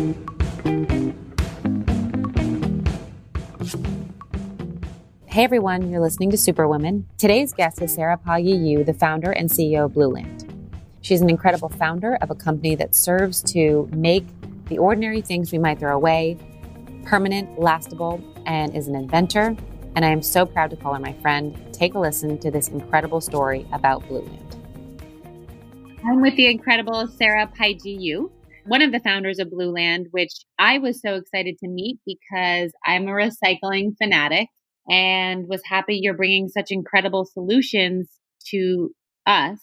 Hey everyone, you're listening to Superwoman. Today's guest is Sarah Paiji Yoo, the founder and CEO of Blueland. She's an incredible founder of a company that serves to make the ordinary things we might throw away permanent, lastable, and is an inventor. And I am so proud to call her my friend. Take a listen to this incredible story about Blueland. I'm with the incredible Sarah Paiji Yoo, one of the founders of Blueland, which I was so excited to meet because I'm a recycling fanatic and was happy you're bringing such incredible solutions to us.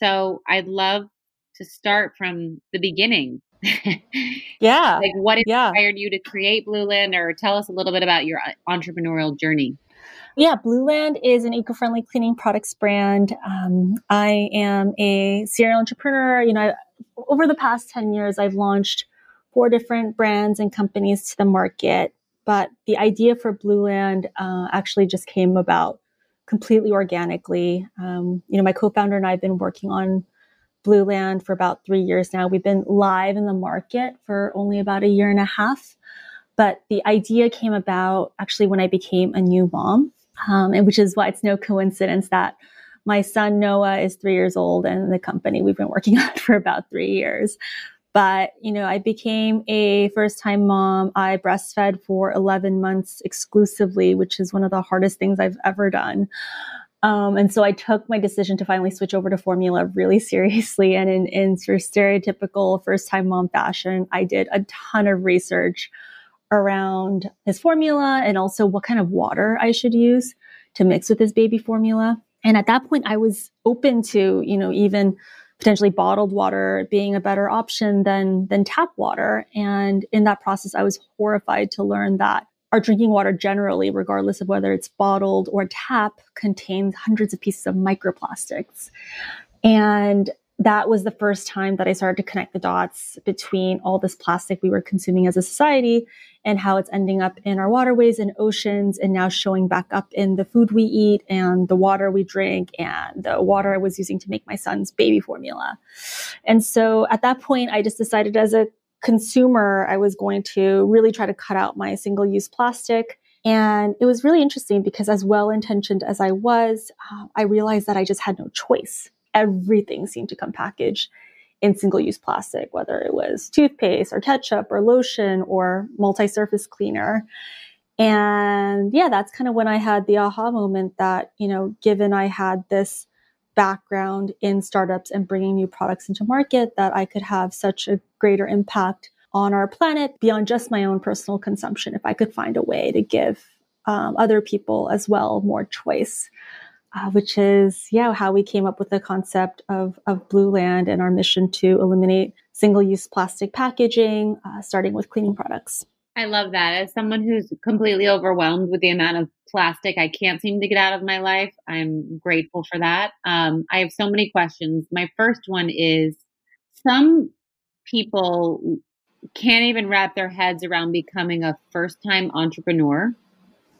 So I'd love to start from the beginning. yeah. Like what inspired yeah. you to create Blueland or tell us a little bit about your uh, entrepreneurial journey? Yeah, Blue Land is an eco-friendly cleaning products brand. Um, I am a serial entrepreneur. You know, I, over the past 10 years, I've launched four different brands and companies to the market. But the idea for Blueland uh, actually just came about completely organically. Um, you know, my co-founder and I have been working on Blueland for about three years now. We've been live in the market for only about a year and a half. But the idea came about actually when I became a new mom, um, and which is why it's no coincidence that my son Noah is three years old and the company we've been working on for about three years. But, you know, I became a first time mom. I breastfed for 11 months exclusively, which is one of the hardest things I've ever done. Um, and so I took my decision to finally switch over to formula really seriously. And in, in sort of stereotypical first time mom fashion, I did a ton of research around his formula and also what kind of water I should use to mix with his baby formula. And at that point, I was open to, you know, even potentially bottled water being a better option than than tap water. And in that process, I was horrified to learn that our drinking water generally, regardless of whether it's bottled or tap, contains hundreds of pieces of microplastics. And that was the first time that I started to connect the dots between all this plastic we were consuming as a society and how it's ending up in our waterways and oceans and now showing back up in the food we eat and the water we drink and the water I was using to make my son's baby formula. And so at that point, I just decided as a consumer, I was going to really try to cut out my single use plastic. And it was really interesting because as well intentioned as I was, uh, I realized that I just had no choice everything seemed to come packaged in single use plastic, whether it was toothpaste or ketchup or lotion or multi surface cleaner. And yeah, that's kind of when I had the aha moment that, you know, given I had this background in startups and bringing new products into market, that I could have such a greater impact on our planet beyond just my own personal consumption if I could find a way to give um, other people as well more choice uh, which is yeah how we came up with the concept of of Blueland and our mission to eliminate single-use plastic packaging, uh, starting with cleaning products. I love that. As someone who's completely overwhelmed with the amount of plastic I can't seem to get out of my life, I'm grateful for that. Um, I have so many questions. My first one is some people can't even wrap their heads around becoming a first time entrepreneur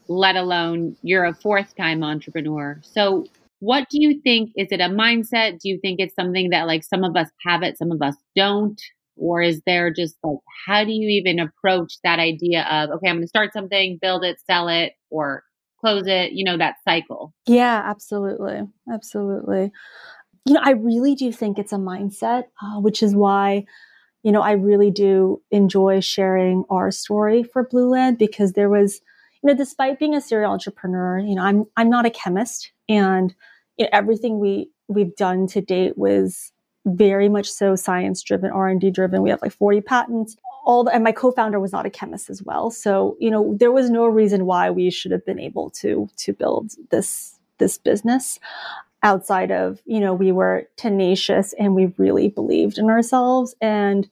let alone you're a fourth time entrepreneur. So, what do you think? Is it a mindset? Do you think it's something that like some of us have it, some of us don't? Or is there just like, how do you even approach that idea of, okay, I'm going to start something, build it, sell it, or close it, you know, that cycle? Yeah, absolutely. Absolutely. You know, I really do think it's a mindset, uh, which is why, you know, I really do enjoy sharing our story for Blueland because there was, know, despite being a serial entrepreneur, you know, I'm I'm not a chemist, and you know, everything we we've done to date was very much so science driven, R and D driven. We have like 40 patents. All the, and my co-founder was not a chemist as well, so you know there was no reason why we should have been able to to build this this business outside of you know we were tenacious and we really believed in ourselves and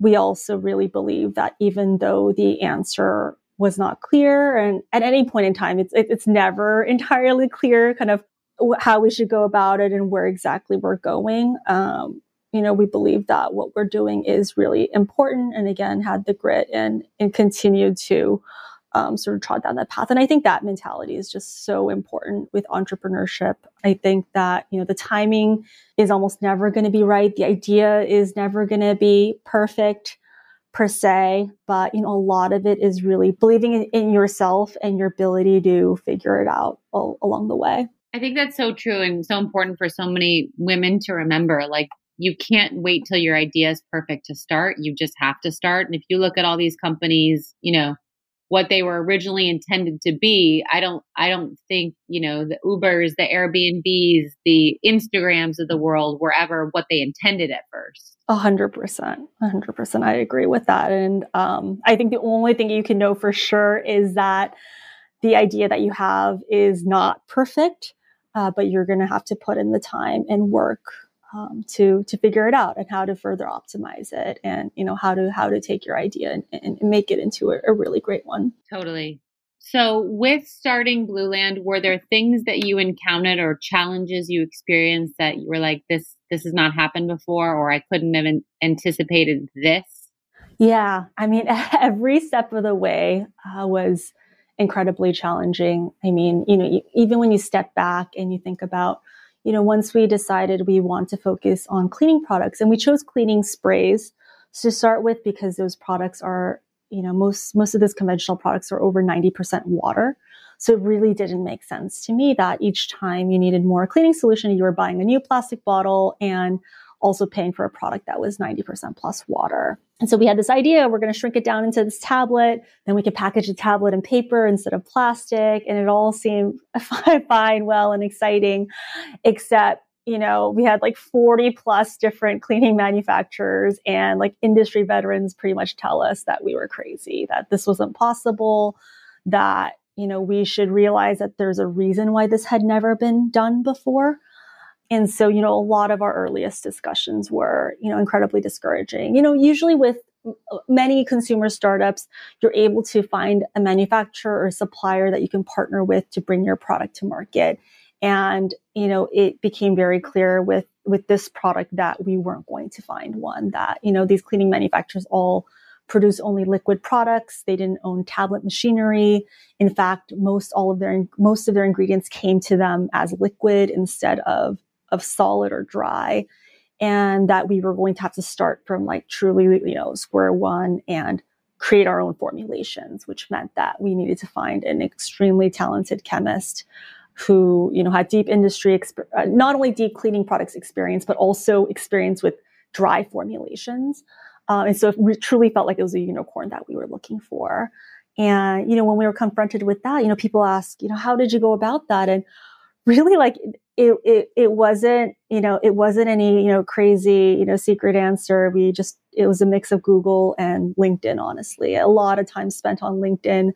we also really believe that even though the answer was not clear. And at any point in time, it's, it's never entirely clear kind of how we should go about it and where exactly we're going. Um, you know, we believe that what we're doing is really important and again, had the grit and, and continued to um, sort of trod down that path. And I think that mentality is just so important with entrepreneurship. I think that, you know, the timing is almost never going to be right. The idea is never going to be perfect per se, but you know, a lot of it is really believing in, in yourself and your ability to figure it out all, along the way. I think that's so true and so important for so many women to remember. Like, you can't wait till your idea is perfect to start. You just have to start. And if you look at all these companies, you know, what they were originally intended to be, I don't I don't think, you know, the Ubers, the Airbnbs, the Instagrams of the world were ever what they intended at first. A hundred percent. A hundred percent. I agree with that. And um, I think the only thing you can know for sure is that the idea that you have is not perfect, uh, but you're going to have to put in the time and work um, to to figure it out and how to further optimize it and you know how to how to take your idea and, and make it into a, a really great one. Totally. So with starting Blueland were there things that you encountered or challenges you experienced that you were like this this has not happened before or i couldn't have anticipated this yeah. I mean every step of the way uh, was incredibly challenging. I mean you know even when you step back and you think about you know, once we decided we want to focus on cleaning products and we chose cleaning sprays to start with because those products are, you know, most, most of those conventional products are over 90% water. So it really didn't make sense to me that each time you needed more cleaning solution, you were buying a new plastic bottle and also paying for a product that was 90% plus water. And so we had this idea, we're going to shrink it down into this tablet. Then we could package the tablet in paper instead of plastic. And it all seemed fine, well, and exciting, except you know, we had like 40 plus different cleaning manufacturers and like industry veterans pretty much tell us that we were crazy, that this wasn't possible, that, you know, we should realize that there's a reason why this had never been done before. And so, you know, a lot of our earliest discussions were, you know, incredibly discouraging. You know, usually with uh, many consumer startups, you're able to find a manufacturer or supplier that you can partner with to bring your product to market. And, you know, it became very clear with, with this product that we weren't going to find one that, you know, these cleaning manufacturers all produce only liquid products. They didn't own tablet machinery. In fact, most all of their most of their ingredients came to them as liquid instead of of solid or dry and that we were going to have to start from like truly you know square one and create our own formulations which meant that we needed to find an extremely talented chemist who you know had deep industry exp- uh, not only deep cleaning products experience but also experience with dry formulations. Uh, and so we truly felt like it was a unicorn that we were looking for. And you know when we were confronted with that you know people ask you know how did you go about that? And really like it, it, it wasn't, you know, it wasn't any, you know, crazy, you know, secret answer. We just, it was a mix of Google and LinkedIn, honestly. A lot of time spent on LinkedIn,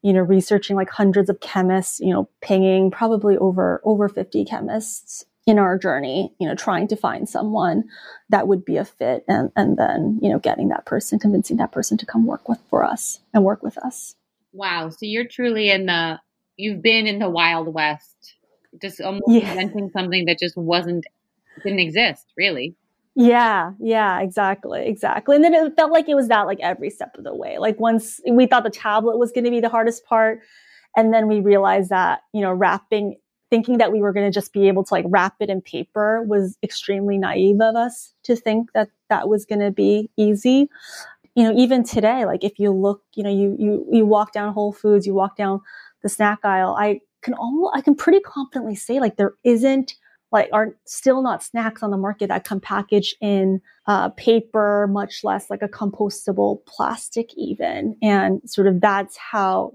you know, researching like hundreds of chemists, you know, pinging probably over, over 50 chemists in our journey, you know, trying to find someone that would be a fit and, and then, you know, getting that person, convincing that person to come work with for us and work with us. Wow. So you're truly in the, you've been in the Wild West just almost yeah. inventing something that just wasn't didn't exist really. Yeah yeah exactly exactly. And then it felt like it was that like every step of the way. Like once we thought the tablet was going to be the hardest part and then we realized that you know wrapping thinking that we were going to just be able to like wrap it in paper was extremely naive of us to think that that was going to be easy. You know even today like if you look you know you you you walk down whole foods you walk down the snack aisle i can almost, I can pretty confidently say like there isn't like are still not snacks on the market that come packaged in uh, paper, much less like a compostable plastic even. And sort of that's how,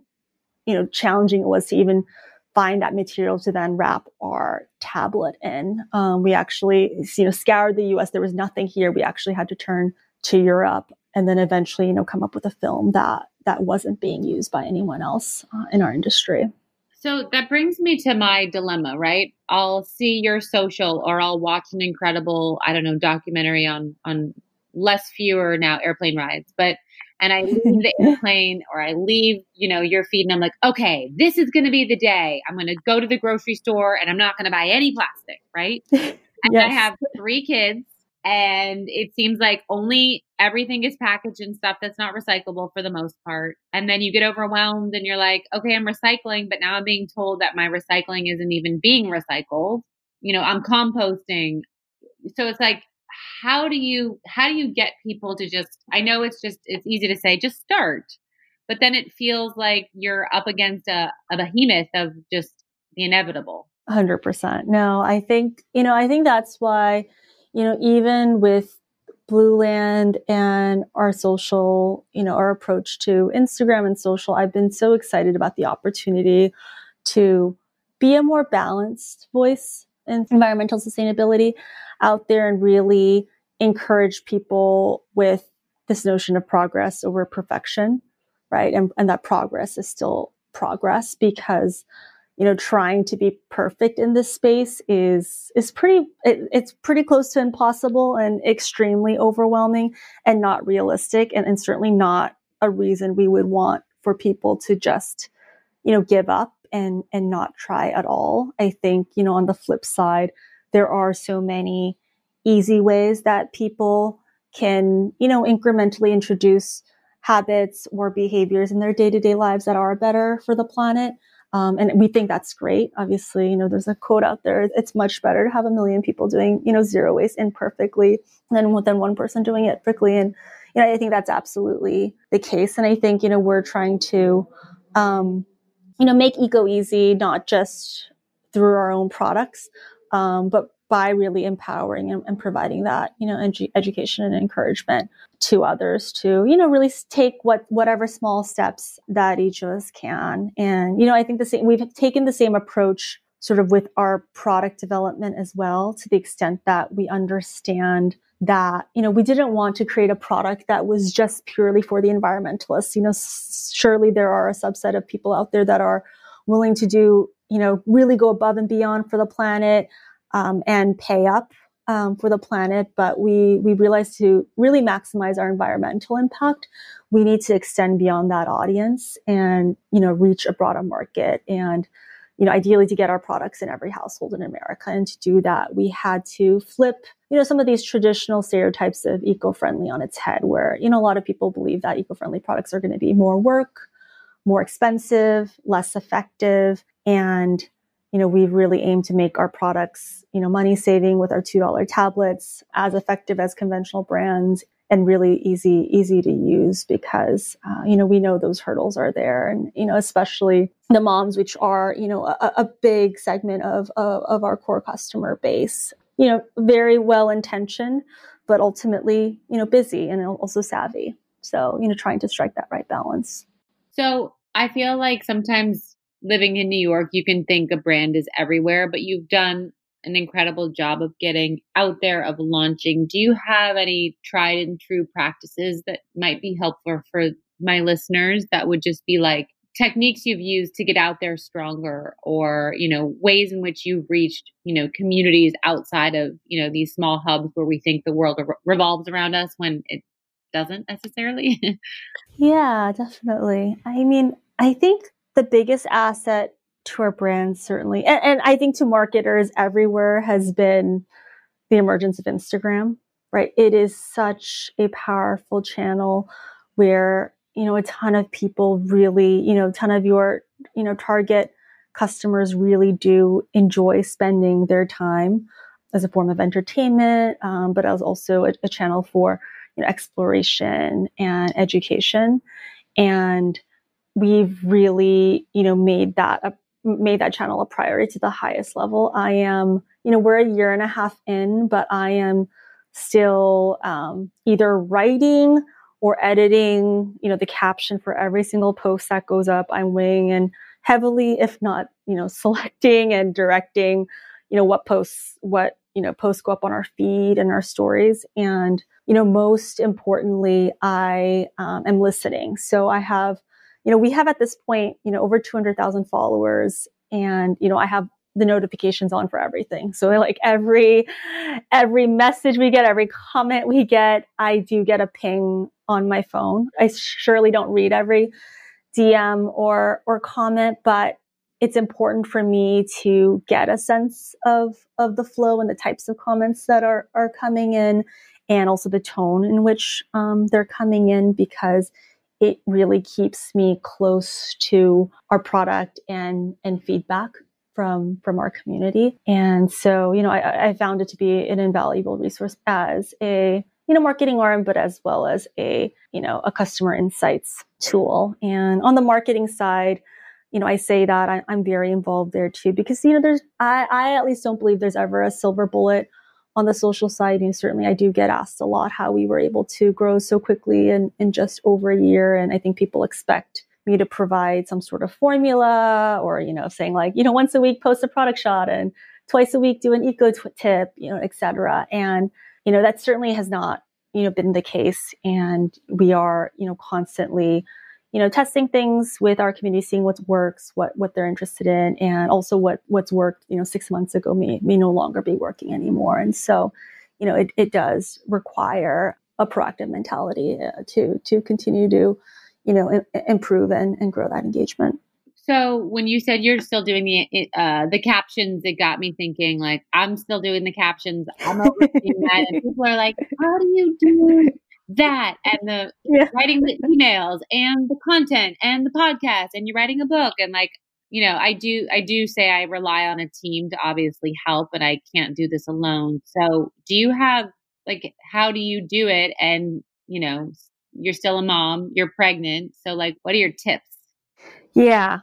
you know, challenging it was to even find that material to then wrap our tablet in. Um, we actually, you know, scoured the US. There was nothing here. We actually had to turn to Europe and then eventually, you know, come up with a film that that wasn't being used by anyone else uh, in our industry. So that brings me to my dilemma, right? I'll see your social or I'll watch an incredible, I don't know, documentary on on less fewer now airplane rides, but and I leave the airplane or I leave, you know, your feed and I'm like, okay, this is going to be the day. I'm going to go to the grocery store and I'm not going to buy any plastic, right? And yes. I have three kids and it seems like only everything is packaged in stuff that's not recyclable for the most part. And then you get overwhelmed and you're like, okay, I'm recycling, but now I'm being told that my recycling isn't even being recycled. You know, I'm composting. So it's like, how do you how do you get people to just I know it's just it's easy to say just start, but then it feels like you're up against a, a behemoth of just the inevitable. 100%. No, I think, you know, I think that's why, you know, even with Blueland and our social, you know, our approach to Instagram and social, I've been so excited about the opportunity to be a more balanced voice in environmental sustainability out there and really encourage people with this notion of progress over perfection, right? And, and that progress is still progress because you know trying to be perfect in this space is is pretty it, it's pretty close to impossible and extremely overwhelming and not realistic and, and certainly not a reason we would want for people to just you know give up and and not try at all. I think you know on the flip side there are so many easy ways that people can you know incrementally introduce habits or behaviors in their day-to-day lives that are better for the planet um, and we think that's great. Obviously, you know, there's a quote out there. It's much better to have a million people doing, you know, zero waste imperfectly than than one person doing it perfectly. And you know, I think that's absolutely the case. And I think you know we're trying to, um, you know, make eco easy not just through our own products, um, but by really empowering and, and providing that you know edu- education and encouragement to others to you know really take what whatever small steps that each of us can. And you know i think the same we've taken the same approach sort of with our product development as well to the extent that we understand that you know we didn't want to create a product that was just purely for the environmentalists. You know s- surely there are a subset of people out there that are willing to do you know really go above and beyond for the planet um, and pay up um, for the planet, but we we realized to really maximize our environmental impact, we need to extend beyond that audience and you know reach a broader market and you know ideally to get our products in every household in America. And to do that, we had to flip you know some of these traditional stereotypes of eco-friendly on its head, where you know a lot of people believe that eco-friendly products are going to be more work, more expensive, less effective, and you know, we've really aimed to make our products, you know, money saving with our $2 tablets, as effective as conventional brands and really easy, easy to use because, uh, you know, we know those hurdles are there. And, you know, especially the moms, which are, you know, a, a big segment of, of, of our core customer base, you know, very well intentioned, but ultimately, you know, busy and also savvy. So, you know, trying to strike that right balance. So I feel like sometimes living in New York, you can think a brand is everywhere, but you've done an incredible job of getting out there, of launching. Do you have any tried and true practices that might be helpful for my listeners that would just be like techniques you've used to get out there stronger or, you know, ways in which you've reached, you know, communities outside of, you know, these small hubs where we think the world re- revolves around us when it doesn't necessarily? yeah, definitely. I mean, I think the biggest asset to our brand, certainly, and, and I think to marketers everywhere, has been the emergence of Instagram, right? It is such a powerful channel where, you know, a ton of people really, you know, a ton of your, you know, target customers really do enjoy spending their time as a form of entertainment, um, but as also a, a channel for you know, exploration and education. And we've really, you know, made that a, made that channel a priority to the highest level. I am, you know, we're a year and a half in, but I am still um, either writing or editing, you know, the caption for every single post that goes up. I'm weighing in heavily, if not, you know, selecting and directing, you know, what posts, what, you know, posts go up on our feed and our stories. And, you know, most importantly, I um, am listening. So I have you know, we have at this point, you know, over 200,000 followers and, you know, I have the notifications on for everything. So like every, every message we get, every comment we get, I do get a ping on my phone. I surely don't read every DM or, or comment, but it's important for me to get a sense of, of the flow and the types of comments that are, are coming in and also the tone in which um, they're coming in because it really keeps me close to our product and and feedback from from our community. And so, you know, I, I found it to be an invaluable resource as a you know marketing arm but as well as a you know a customer insights tool and on the marketing side you know i say that I, am very involved there too because you know there's I, I at least don't believe there's ever a silver bullet on the social side and certainly i do get asked a lot how we were able to grow so quickly in, in just over a year and i think people expect me to provide some sort of formula or, you know, saying like, you know, once a week post a product shot and twice a week do an eco tip, you know, et cetera. And, you know, that certainly has not, you know, been the case. And we are, you know, constantly, you know, testing things with our community, seeing what works, what, what they're interested in, and also what, what's worked, you know, six months ago may, may no longer be working anymore. And so, you know, it, it does require a proactive mentality uh, to, to continue to, you know, improve and, and grow that engagement. So when you said you're still doing the uh, the captions, it got me thinking. Like I'm still doing the captions. I'm overseeing that, and people are like, "How do you do that?" And the yeah. writing the emails and the content and the podcast, and you're writing a book, and like you know, I do I do say I rely on a team to obviously help, but I can't do this alone. So do you have like how do you do it? And you know, you're still a mom, you're pregnant. So, like, what are your tips? Yeah.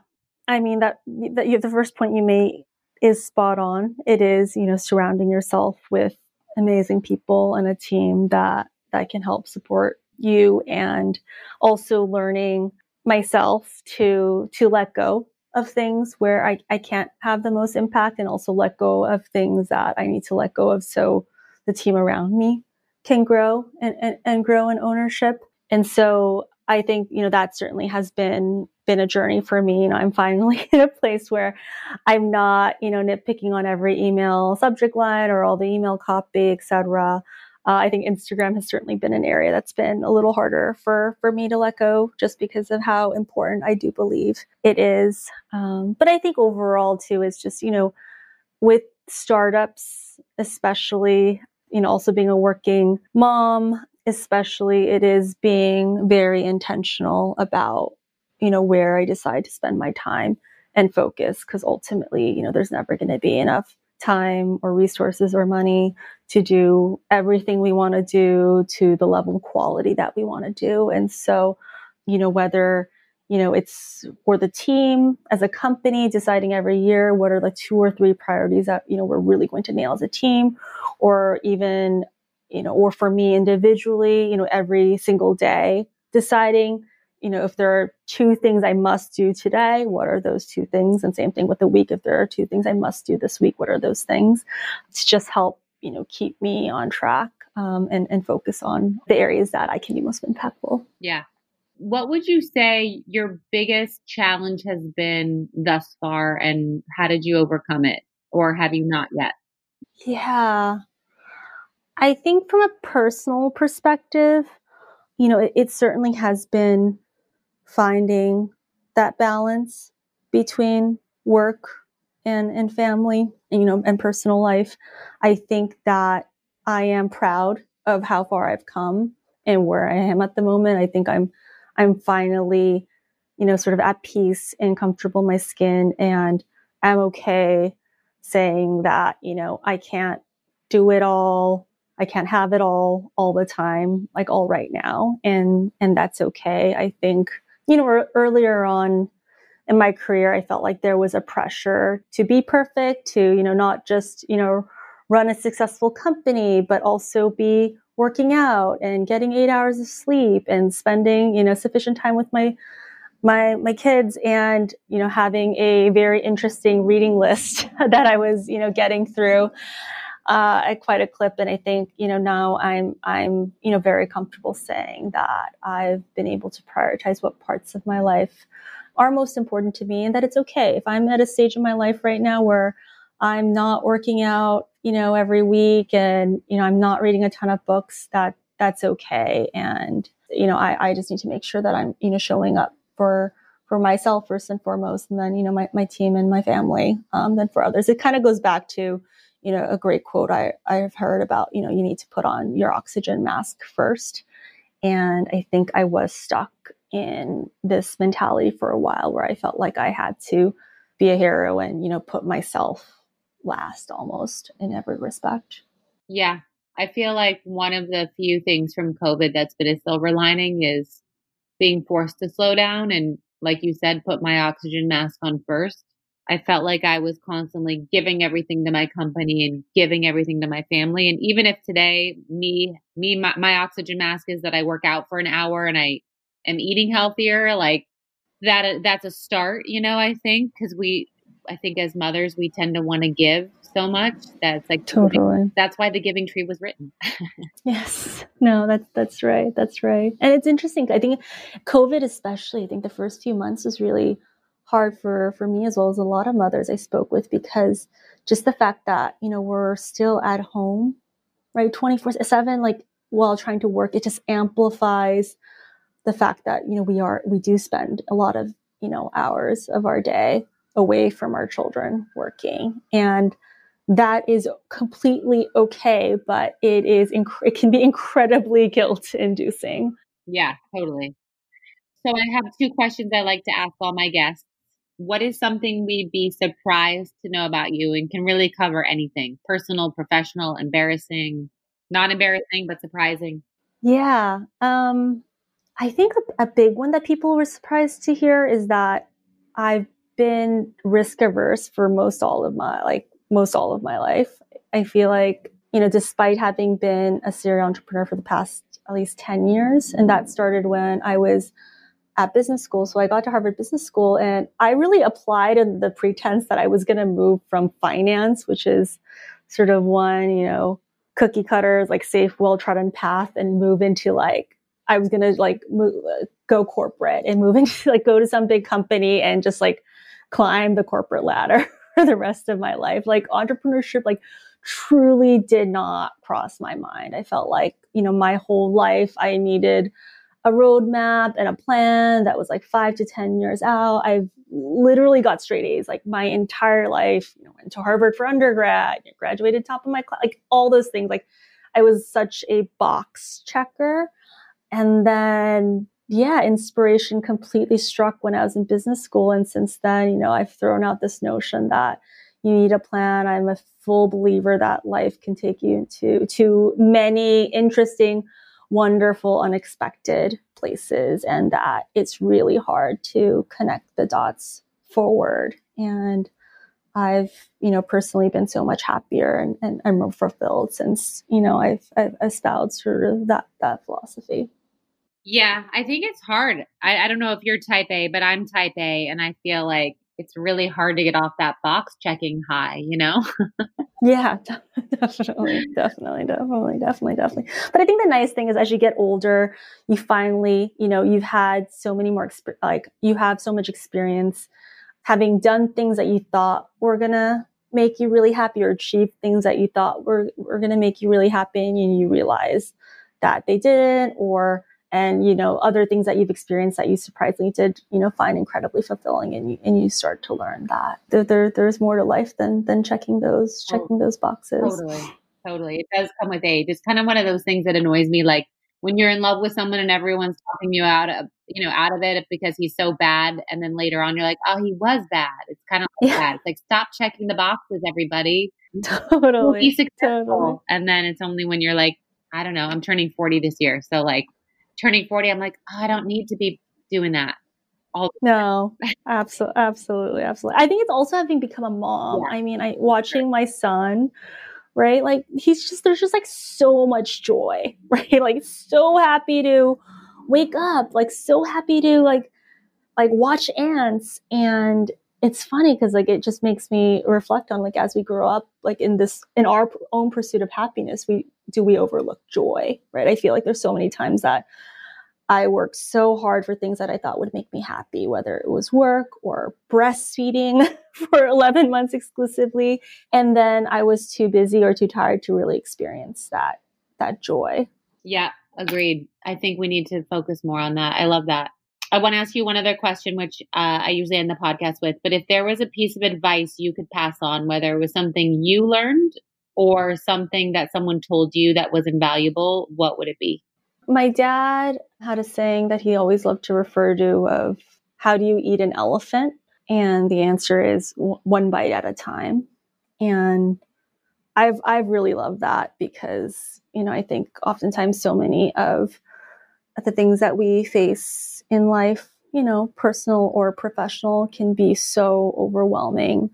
I mean, that, that you, the first point you made is spot on. It is, you know, surrounding yourself with amazing people and a team that, that can help support you and also learning myself to, to let go of things where I, I can't have the most impact and also let go of things that I need to let go of so the team around me can grow and, and, and grow in ownership. And so I think, you know, that certainly has been been a journey for me. You know, I'm finally in a place where I'm not, you know, nitpicking on every email subject line or all the email copy, etc. Uh, I think Instagram has certainly been an area that's been a little harder for for me to let go, just because of how important I do believe it is. Um, but I think overall too is just you know, with startups, especially you know, also being a working mom, especially it is being very intentional about you know where i decide to spend my time and focus because ultimately you know there's never going to be enough time or resources or money to do everything we want to do to the level of quality that we want to do. And so you know whether you know it's for the team as a company deciding every year what are the two or three priorities that you know we're really going to nail as a team or even you know, or for me individually, you know, every single day, deciding, you know, if there are two things I must do today, what are those two things? And same thing with the week. If there are two things I must do this week, what are those things? To just help, you know, keep me on track um, and, and focus on the areas that I can be most impactful. Yeah. What would you say your biggest challenge has been thus far, and how did you overcome it? Or have you not yet? Yeah. I think from a personal perspective, you know, it, it certainly has been finding that balance between work and, and family, you know, and personal life. I think that I am proud of how far I've come and where I am at the moment. I think I'm, I'm finally, you know, sort of at peace and comfortable in my skin and I'm okay saying that, you know, I can't do it all I can't have it all all the time, like all right now, and and that's okay. I think you know earlier on in my career, I felt like there was a pressure to be perfect, to you know not just you know run a successful company, but also be working out and getting eight hours of sleep and spending you know sufficient time with my my my kids and you know having a very interesting reading list that I was you know getting through uh, at quite a clip. And I think, you know, now I'm, I'm, you know, very comfortable saying that I've been able to prioritize what parts of my life are most important to me and that it's okay. If I'm at a stage in my life right now where I'm not working out, you know, every week and, you know, I'm not reading a ton of books, that that's okay. And, you know, I, I just need to make sure that I'm, you know, showing up for, for myself first and foremost, and then, you know, my, my team and my family, um, then for others. It kind of goes back to, you know, a great quote I, I've heard about, you know, you need to put on your oxygen mask first. And I think I was stuck in this mentality for a while where I felt like I had to be a hero and, you know, put myself last almost in every respect. Yeah. I feel like one of the few things from COVID that's been a silver lining is being forced to slow down and, like you said, put my oxygen mask on first. I felt like I was constantly giving everything to my company and giving everything to my family. And even if today, me, me, my, my oxygen mask is that I work out for an hour and I am eating healthier, like that, that's a start, you know, I think, because we, I think as mothers, we tend to want to give so much that's like totally. that's why the giving tree was written. Yes. No that's that's right that's right. And it's interesting i think covid especially i think the first few months was really hard for for me as well as a lot of mothers i spoke with because just the fact that you know we're still at home right 24 7 like while trying to work it just amplifies the fact that you know we are we do spend a lot of you know hours of our day away from our children working. And that is completely okay but it is inc- it can be incredibly guilt inducing. Yeah totally. So i have two questions i like to ask all my guests what is something we'd be surprised to know about you and can really cover anything personal professional embarrassing not embarrassing but surprising yeah um i think a, a big one that people were surprised to hear is that i've been risk averse for most all of my like most all of my life. I feel like, you know, despite having been a serial entrepreneur for the past at least 10 years, and that started when I was at business school. So I got to Harvard Business School and I really applied in the pretense that I was going to move from finance, which is sort of one, you know, cookie cutters, like safe, well trodden path and move into like, I was going to like move, go corporate and move into like go to some big company and just like climb the corporate ladder for the rest of my life. Like entrepreneurship, like truly did not cross my mind. I felt like, you know, my whole life I needed a roadmap and a plan that was like five to 10 years out. I've literally got straight A's like my entire life, you know, went to Harvard for undergrad, graduated top of my class, like all those things. Like I was such a box checker. And then yeah, inspiration completely struck when I was in business school. And since then, you know, I've thrown out this notion that you need a plan. I'm a full believer that life can take you to, to many interesting, wonderful, unexpected places and that it's really hard to connect the dots forward. And I've, you know, personally been so much happier and, and, and more fulfilled since, you know, I've, I've espoused sort of that, that philosophy. Yeah, I think it's hard. I, I don't know if you're type A, but I'm type A, and I feel like it's really hard to get off that box checking high, you know? yeah, definitely, definitely, definitely, definitely, definitely. But I think the nice thing is as you get older, you finally, you know, you've had so many more, exp- like, you have so much experience having done things that you thought were going to make you really happy or achieve things that you thought were, were going to make you really happy and you realize that they didn't or and you know other things that you've experienced that you surprisingly did you know find incredibly fulfilling and you, and you start to learn that. There, there there's more to life than than checking those oh, checking those boxes. totally totally. It does come with age. It's kind of one of those things that annoys me like when you're in love with someone and everyone's talking you out of you know out of it because he's so bad and then later on you're like oh he was bad. It's kind of like yeah. that. It's like stop checking the boxes everybody. Totally be successful. totally. and then it's only when you're like i don't know i'm turning 40 this year. So like turning 40, I'm like, oh, I don't need to be doing that. All no, absolutely, absolutely, absolutely. I think it's also having become a mom. Yeah. I mean, I watching sure. my son, right? Like he's just there's just like so much joy, right? Like so happy to wake up, like so happy to like like watch ants and it's funny because like it just makes me reflect on like as we grow up like in this in our own pursuit of happiness we do we overlook joy right? I feel like there's so many times that i worked so hard for things that i thought would make me happy whether it was work or breastfeeding for 11 months exclusively and then i was too busy or too tired to really experience that that joy. Yeah agreed. I think we need to focus more on that. I love that. I want to ask you one other question, which uh, I usually end the podcast with. But if there was a piece of advice you could pass on, whether it was something you learned or something that someone told you that was invaluable, what would it be? My dad had a saying that he always loved to refer to of how do you eat an elephant? And the answer is one bite at a time. And I've I've really loved that because you know I think oftentimes so many of the things that we face in life, you know, personal or professional, can be so overwhelming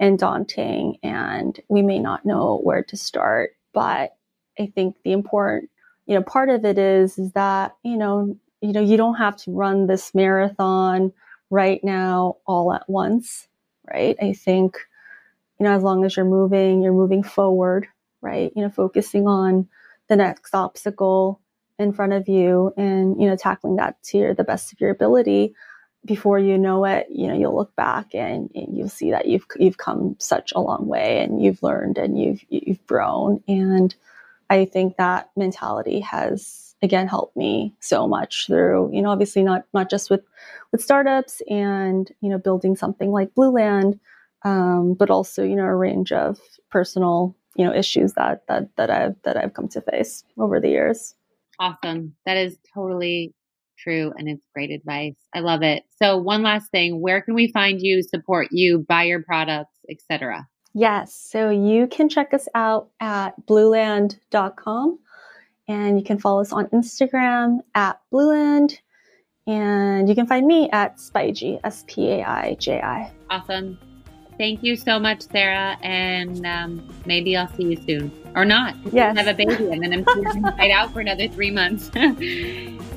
and daunting, and we may not know where to start. But I think the important, you know, part of it is is that you know, you know, you don't have to run this marathon right now all at once, right? I think, you know, as long as you're moving, you're moving forward, right? You know, focusing on the next obstacle in front of you and, you know, tackling that to your, the best of your ability before you know it, you know, you'll look back and, and, you'll see that you've you've come such a long way and you've learned and you've you've grown. And I think that mentality has again helped me so much through, you know, obviously not not just with with startups and you know building something like Blueland, um, but also you know a range of personal you know issues that that that I've that I've come to face over the years. Awesome. That is totally true and it's great advice. I love it. So one last thing, where can we find you, support you, buy your products, etc.? Yes, so you can check us out at blueland.com and you can follow us on Instagram at blueland and you can find me at Spaiji, S P A I J I. Awesome. Thank you so much, Sarah. And um, maybe I'll see you soon. Or not. Yes. Have a baby and then I'm inside out for another three months.